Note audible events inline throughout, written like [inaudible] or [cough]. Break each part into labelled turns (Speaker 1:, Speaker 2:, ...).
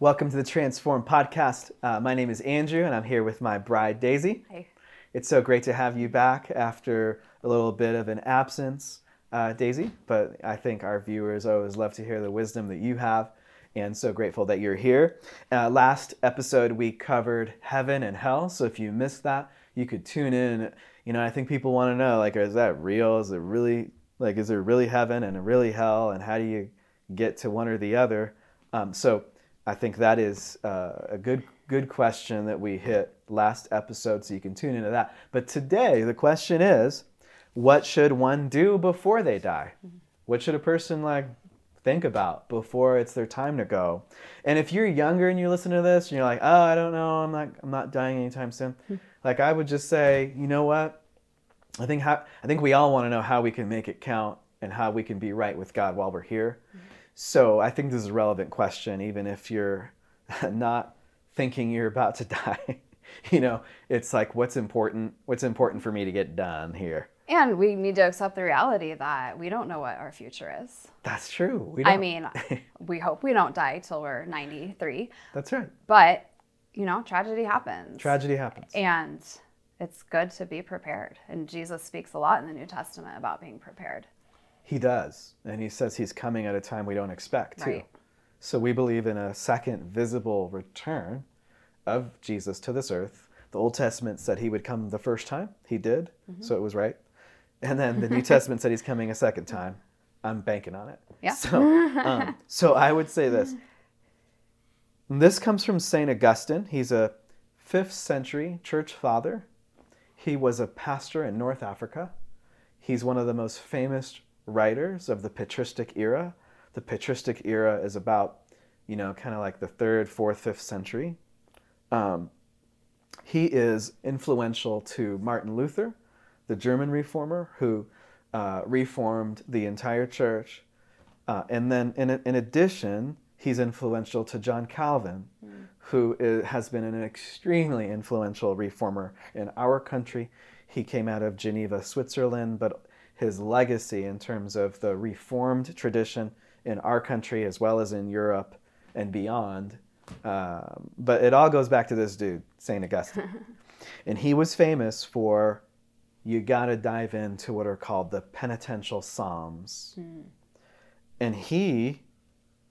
Speaker 1: Welcome to the Transform Podcast. Uh, my name is Andrew, and I'm here with my bride, Daisy.
Speaker 2: Hey.
Speaker 1: It's so great to have you back after a little bit of an absence, uh, Daisy. But I think our viewers always love to hear the wisdom that you have, and so grateful that you're here. Uh, last episode, we covered heaven and hell. So if you missed that, you could tune in. You know, I think people want to know, like, is that real? Is it really, like, is there really heaven and really hell? And how do you get to one or the other? Um, so I think that is uh, a good good question that we hit last episode, so you can tune into that. But today, the question is, what should one do before they die? Mm-hmm. What should a person like think about before it's their time to go? And if you're younger and you listen to this, and you're like, oh, I don't know, I'm not I'm not dying anytime soon. Hmm. like I would just say, you know what? I think how I think we all want to know how we can make it count and how we can be right with God while we're here. Mm-hmm. So I think this is a relevant question, even if you're [laughs] not thinking you're about to [laughs] die. you know, it's like what's important. What's important for me to get done here.
Speaker 2: And we need to accept the reality that we don't know what our future is.
Speaker 1: That's true. We
Speaker 2: I mean, [laughs] we hope we don't die till we're 93,
Speaker 1: that's right.
Speaker 2: but you know, tragedy happens.
Speaker 1: Tragedy happens.
Speaker 2: And it's good to be prepared. And Jesus speaks a lot in the New Testament about being prepared.
Speaker 1: He does, and he says he's coming at a time we don't expect too.
Speaker 2: Right.
Speaker 1: So we believe in a second visible return of Jesus to this earth. The Old Testament said he would come the first time. He did, so it was right. And then the [laughs] New Testament said he's coming a second time. I'm banking on it.
Speaker 2: Yeah.
Speaker 1: So, um, so I would say this. This comes from Saint Augustine. He's a fifth century church father. He was a pastor in North Africa. He's one of the most famous writers of the patristic era. The patristic era is about, you know, kind of like the third, fourth, fifth century. Um, he is influential to Martin Luther, the German reformer who uh, reformed the entire church. Uh, and then, in, in addition, he's influential to John Calvin, who i- has been an extremely influential reformer in our country. He came out of Geneva, Switzerland, but his legacy in terms of the reformed tradition in our country as well as in Europe and beyond. Um, but it all goes back to this dude, St. Augustine. [laughs] and he was famous for you got to dive into what are called the penitential psalms. And he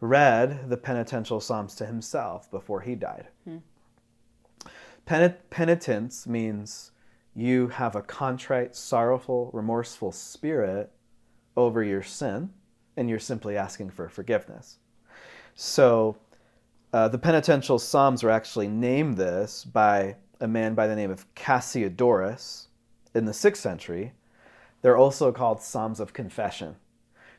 Speaker 1: read the penitential psalms to himself before he died. Penit- penitence means you have a contrite, sorrowful, remorseful spirit over your sin, and you're simply asking for forgiveness. So, uh, the penitential psalms were actually named this by a man by the name of Cassiodorus in the sixth century. They're also called psalms of confession.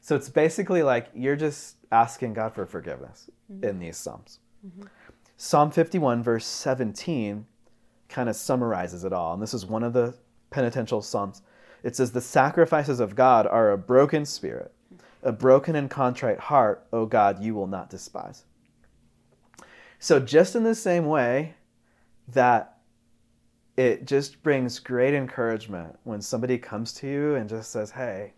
Speaker 1: So it's basically like you're just asking God for forgiveness in these psalms. Psalm 51, verse 17, kind of summarizes it all. And this is one of the penitential psalms. It says, The sacrifices of God are a broken spirit, a broken and contrite heart, O God, you will not despise. So, just in the same way that it just brings great encouragement when somebody comes to you and just says, Hey,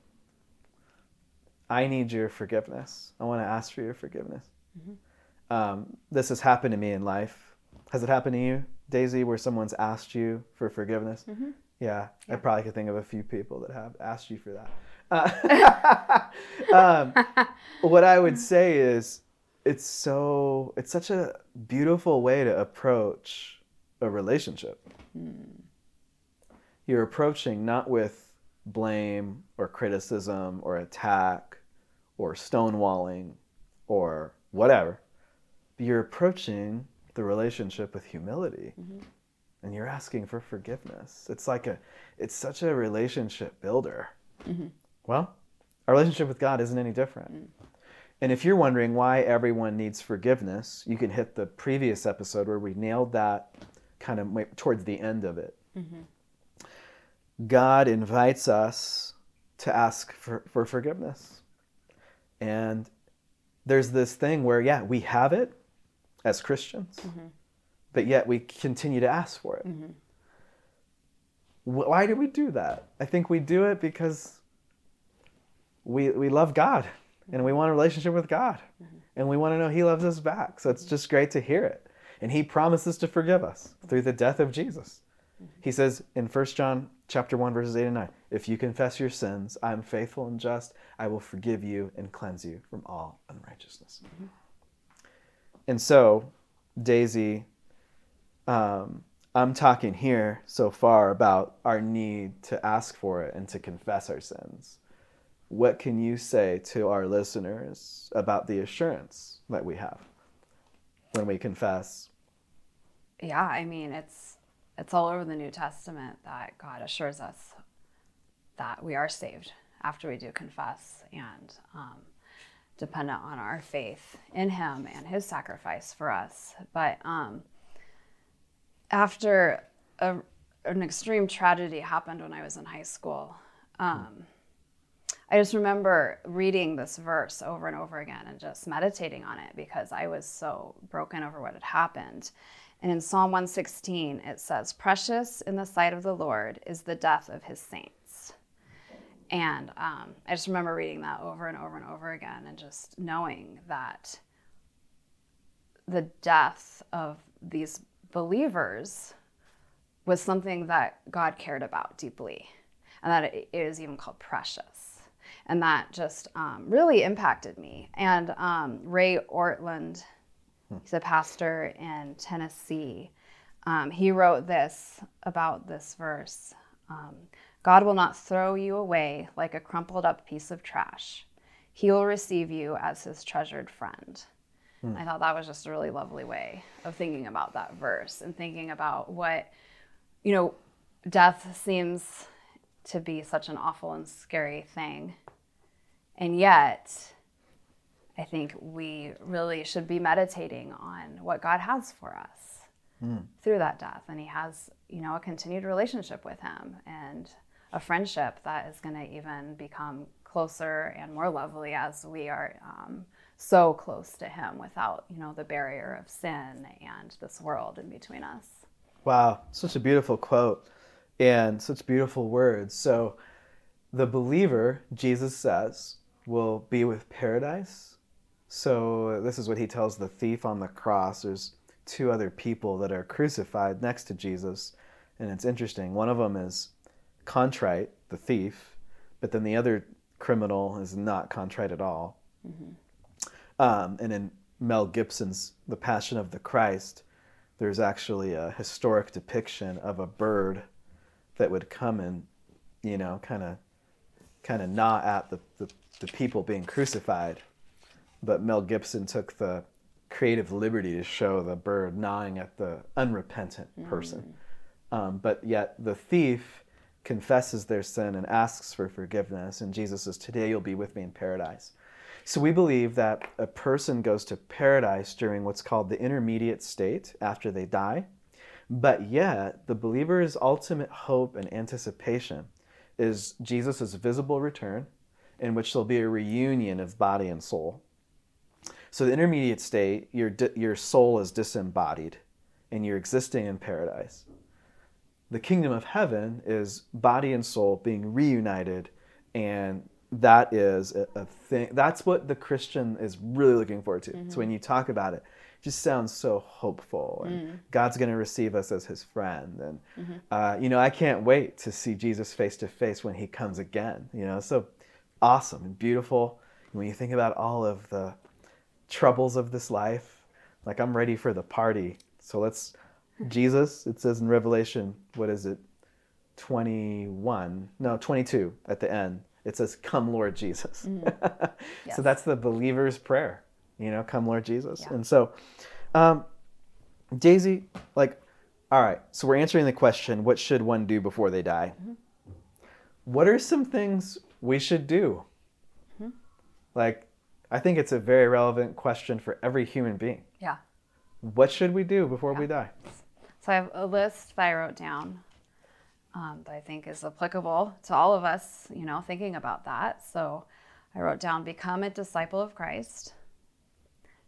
Speaker 1: I need your forgiveness. I want to ask for your forgiveness. Um, this has happened to me in life. Has it happened to you, Daisy, where someone's asked you for forgiveness? Yeah, I probably could think of a few people that have asked you for that. [laughs] Uh, [laughs] um, what I would say is, it's so it's such a beautiful way to approach a relationship. You're approaching not with blame or criticism or attack or stonewalling or whatever. But you're approaching the relationship with humility mm-hmm. and you're asking for forgiveness. It's like a it's such a relationship builder. Mm-hmm. Well, our relationship with God isn't any different. Mm. And if you're wondering why everyone needs forgiveness, you can hit the previous episode where we nailed that kind of towards the end of it. Mm-hmm. God invites us to ask for, for forgiveness. And there's this thing where, yeah, we have it as Christians, mm-hmm. but yet we continue to ask for it. Mm-hmm. Wh- Why do we do that? I think we do it because we, we love God and we want a relationship with God. Mm-hmm. and we want to know He loves us back. So it's just great to hear it. And He promises to forgive us through the death of Jesus. He says in 1 John chapter 1 verses 8 and 9, if you confess your sins, I am faithful and just. I will forgive you and cleanse you from all unrighteousness. Mm-hmm. And so, Daisy, um, I'm talking here so far about our need to ask for it and to confess our sins. What can you say to our listeners about the assurance that we have when we confess?
Speaker 2: Yeah, I mean, it's it's all over the New Testament that God assures us that we are saved after we do confess and um, dependent on our faith in Him and His sacrifice for us. But um, after a, an extreme tragedy happened when I was in high school, um, I just remember reading this verse over and over again and just meditating on it because I was so broken over what had happened. And in Psalm 116, it says, Precious in the sight of the Lord is the death of his saints. And um, I just remember reading that over and over and over again and just knowing that the death of these believers was something that God cared about deeply, and that it is even called precious. And that just um, really impacted me. And um, Ray Ortlund, he's a pastor in Tennessee, um, he wrote this about this verse um, God will not throw you away like a crumpled up piece of trash, He will receive you as His treasured friend. Hmm. I thought that was just a really lovely way of thinking about that verse and thinking about what, you know, death seems to be such an awful and scary thing. And yet, I think we really should be meditating on what God has for us hmm. through that death. And He has, you know, a continued relationship with Him and a friendship that is going to even become closer and more lovely as we are um, so close to him without, you know, the barrier of sin and this world in between us.
Speaker 1: Wow, such a beautiful quote and such beautiful words. So the believer, Jesus says, will be with paradise. So this is what he tells the thief on the cross. There's two other people that are crucified next to Jesus. And it's interesting. One of them is contrite, the thief, but then the other criminal is not contrite at all. Mm-hmm. Um, and in Mel Gibson's The Passion of the Christ, there's actually a historic depiction of a bird that would come and, you know, kind of kind of gnaw at the, the, the, people being crucified. But Mel Gibson took the creative liberty to show the bird gnawing at the unrepentant person. Mm. Um, but yet the thief confesses their sin and asks for forgiveness. And Jesus says, Today you'll be with me in paradise. So we believe that a person goes to paradise during what's called the intermediate state after they die. But yet, the believer's ultimate hope and anticipation is Jesus' visible return, in which there'll be a reunion of body and soul. So, the intermediate state, your, your soul is disembodied and you're existing in paradise. The kingdom of heaven is body and soul being reunited and that is a, a, thing. That's what the Christian is really looking forward to. Mm-hmm. So when you talk about it, it just sounds so hopeful, and mm. God's going to receive us as His friend, and mm-hmm. uh, you know I can't wait to see Jesus face to face when He comes again. You know, so awesome and beautiful. When you think about all of the troubles of this life, like I'm ready for the party. So let's Jesus. It says in Revelation, what is it? 21 no 22 at the end it says, Come, Lord Jesus. Mm-hmm. [laughs] yes. so that's the believer's prayer, you know, come, Lord Jesus. Yeah. And so, um, Daisy, like, all right, so we're answering the question what should one do before they die? Mm-hmm. What are some things we should do? Mm-hmm. Like, I think it's a very relevant question for every human being.
Speaker 2: Yeah.
Speaker 1: What should we do before yeah. we die?
Speaker 2: So I have a list that I wrote down um, that I think is applicable to all of us, you know, thinking about that. So I wrote down become a disciple of Christ,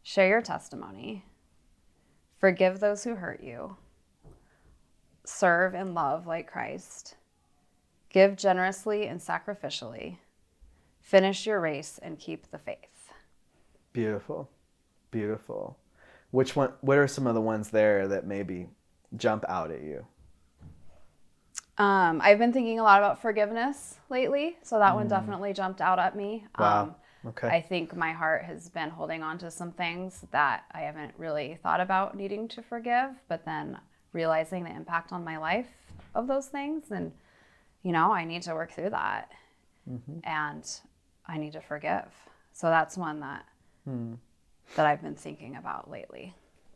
Speaker 2: share your testimony, forgive those who hurt you, serve and love like Christ, give generously and sacrificially, finish your race and keep the faith.
Speaker 1: Beautiful. Beautiful. Which one? What are some of the ones there that maybe jump out at you?
Speaker 2: Um, I've been thinking a lot about forgiveness lately, so that one definitely jumped out at me.
Speaker 1: Mm. Wow.
Speaker 2: Um,
Speaker 1: Okay.
Speaker 2: I think my heart has been holding on to some things that I haven't really thought about needing to forgive, but then realizing the impact on my life of those things. And, you know, I need to work through that. And I need to forgive. So that's one that that I've been thinking about lately.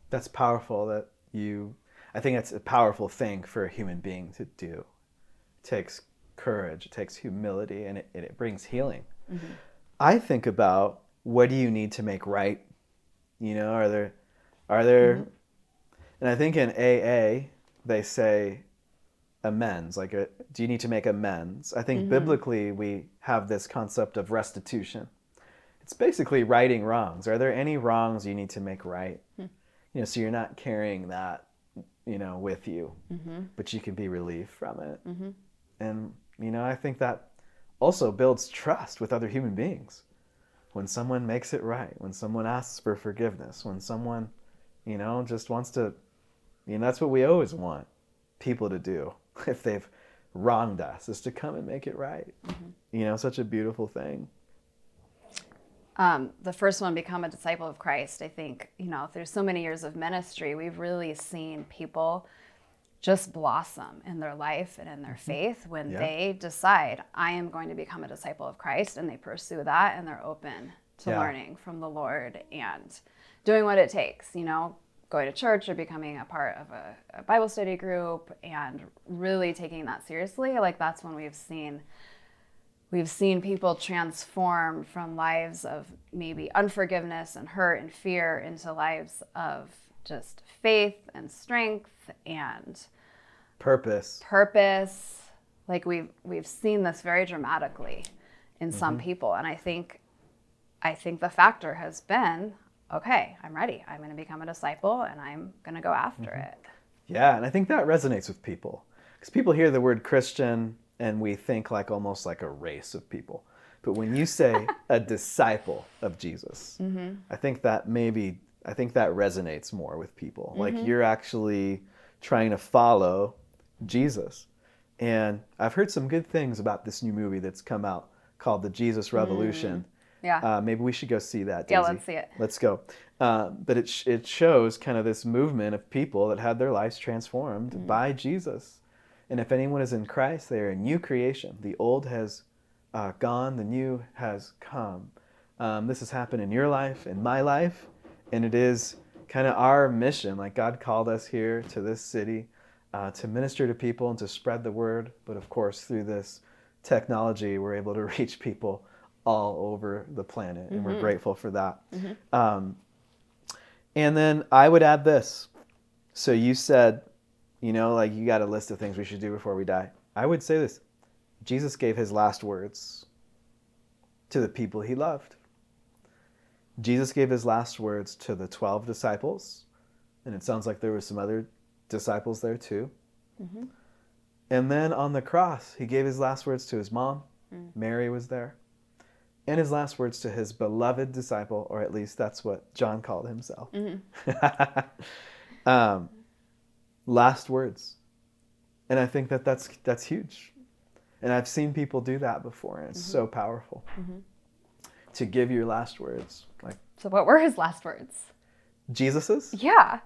Speaker 1: That's powerful that you I think it's a powerful thing for a human being to do. It takes courage, it takes humility, and it, it brings healing. Mm-hmm. I think about what do you need to make right? You know, are there are there mm-hmm. and I think in AA they say amends, like a, do you need to make amends? I think mm-hmm. biblically we have this concept of restitution. It's basically righting wrongs. Are there any wrongs you need to make right? Hmm. You know, so you're not carrying that, you know, with you, mm-hmm. but you can be relieved from it. Mm-hmm. And you know, I think that also builds trust with other human beings. When someone makes it right, when someone asks for forgiveness, when someone, you know, just wants to, you know, that's what we always want people to do [laughs] if they've wronged us, is to come and make it right. Mm-hmm. You know, such a beautiful thing.
Speaker 2: Um, the first one, become a disciple of Christ. I think, you know, through so many years of ministry, we've really seen people just blossom in their life and in their faith when
Speaker 1: Yeah.
Speaker 2: they decide, I am going to become a disciple of Christ, and they pursue that and they're open to
Speaker 1: Yeah.
Speaker 2: learning from the Lord and doing what it takes, you know, going to church or becoming a part of a, a Bible study group and really taking that seriously. Like, that's when we've seen we've seen people transform from lives of maybe unforgiveness and hurt and fear into lives of just faith and strength and
Speaker 1: Purpose.
Speaker 2: purpose. Like we've we've seen this very dramatically in some mm-hmm. people and i think i think the factor has been okay i'm ready. I'm going to become a disciple and i'm going to go after mm-hmm. it.
Speaker 1: Yeah, and I think that resonates with people because people hear the word Christian and we think like almost like a race of people. But when you say a [laughs] disciple of Jesus, I think that maybe I think that resonates more with people. Like you're actually trying to follow Jesus. And I've heard some good things about this new movie that's come out called The Jesus Revolution.
Speaker 2: yeah
Speaker 1: Uh, maybe we should go see that.
Speaker 2: Yeah, let's see it.
Speaker 1: Let's go. Uh, but it, sh- it shows kind of this movement of people that had their lives transformed
Speaker 2: Mm.
Speaker 1: by Jesus. And if anyone is in Christ, they are a new creation. The old has uh, gone, the new has come. Um, this has happened in your life, in my life, and it is kind of our mission. Like God called us here to this city uh, to minister to people and to spread the word. But of course, through this technology, we're able to [laughs] reach people all over the planet, and we're grateful for that. Um, and then I would add this. So you said, you know, like you got a list of things we should do before we die. I would say this Jesus gave his last words to the people he loved. Jesus gave his last words to the 12 disciples, and it sounds like there were some other disciples there too. Mm-hmm. And then on the cross, he gave his last words to his mom. Mm. Mary was there. And his last words to his beloved disciple, or at least that's what John called himself. Mm-hmm. [laughs] um, last words. And I think that that's, that's huge. And I've seen people do that before, and it's so powerful to give your last words. Like
Speaker 2: so what were his last words
Speaker 1: Jesus's?
Speaker 2: yeah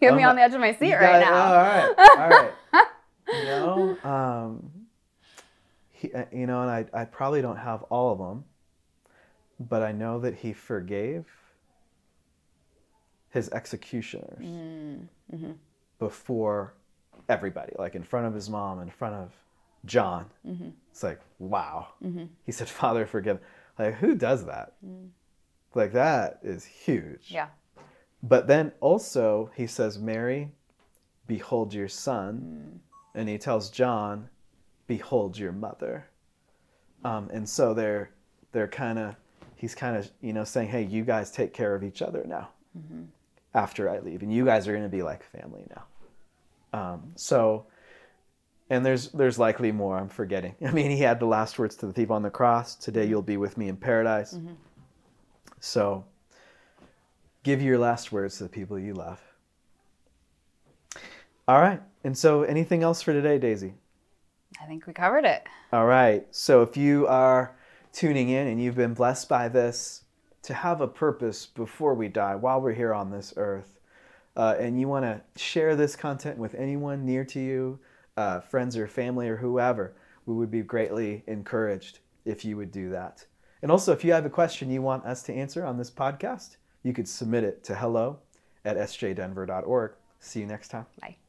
Speaker 2: you have me on the edge of my seat right now
Speaker 1: all right. All right. [laughs] you know, um, he, uh, you know, and I, I probably don't have all of them, but I know that he forgave his executioners
Speaker 2: Mm-hmm.
Speaker 1: Before everybody, like in front of his mom, in front of John.
Speaker 2: Mm-hmm.
Speaker 1: It's like, wow. He said, [laughs] Father, forgive. Like, who does that? Like, that is huge.
Speaker 2: Mm. yeah
Speaker 1: But then also he says, Mary, behold your son. And he tells John, behold your mother. Um, and so they're they're kind of he's kind of you know saying, hey, you guys take care of each other now after I leave, and you guys are going to be like family now. Um, so, and there's there's likely more I'm forgetting. [laughs] I mean, he had the last words to the thief on the cross. Today you'll be with me in paradise. So give your last words to the people you love. All right. And so, anything else for today, Daisy?
Speaker 2: I think we covered it.
Speaker 1: All right. So, if you are tuning in and you've been blessed by this, to have a purpose before we die, while we're here on this earth, uh, and you want to share this content with anyone near to you, uh, friends or family or whoever, we would be greatly encouraged if you would do that. And also, if you have a question you want us to answer on this podcast, you could submit it to hello at sjdenver.org. See you next time.
Speaker 2: Bye.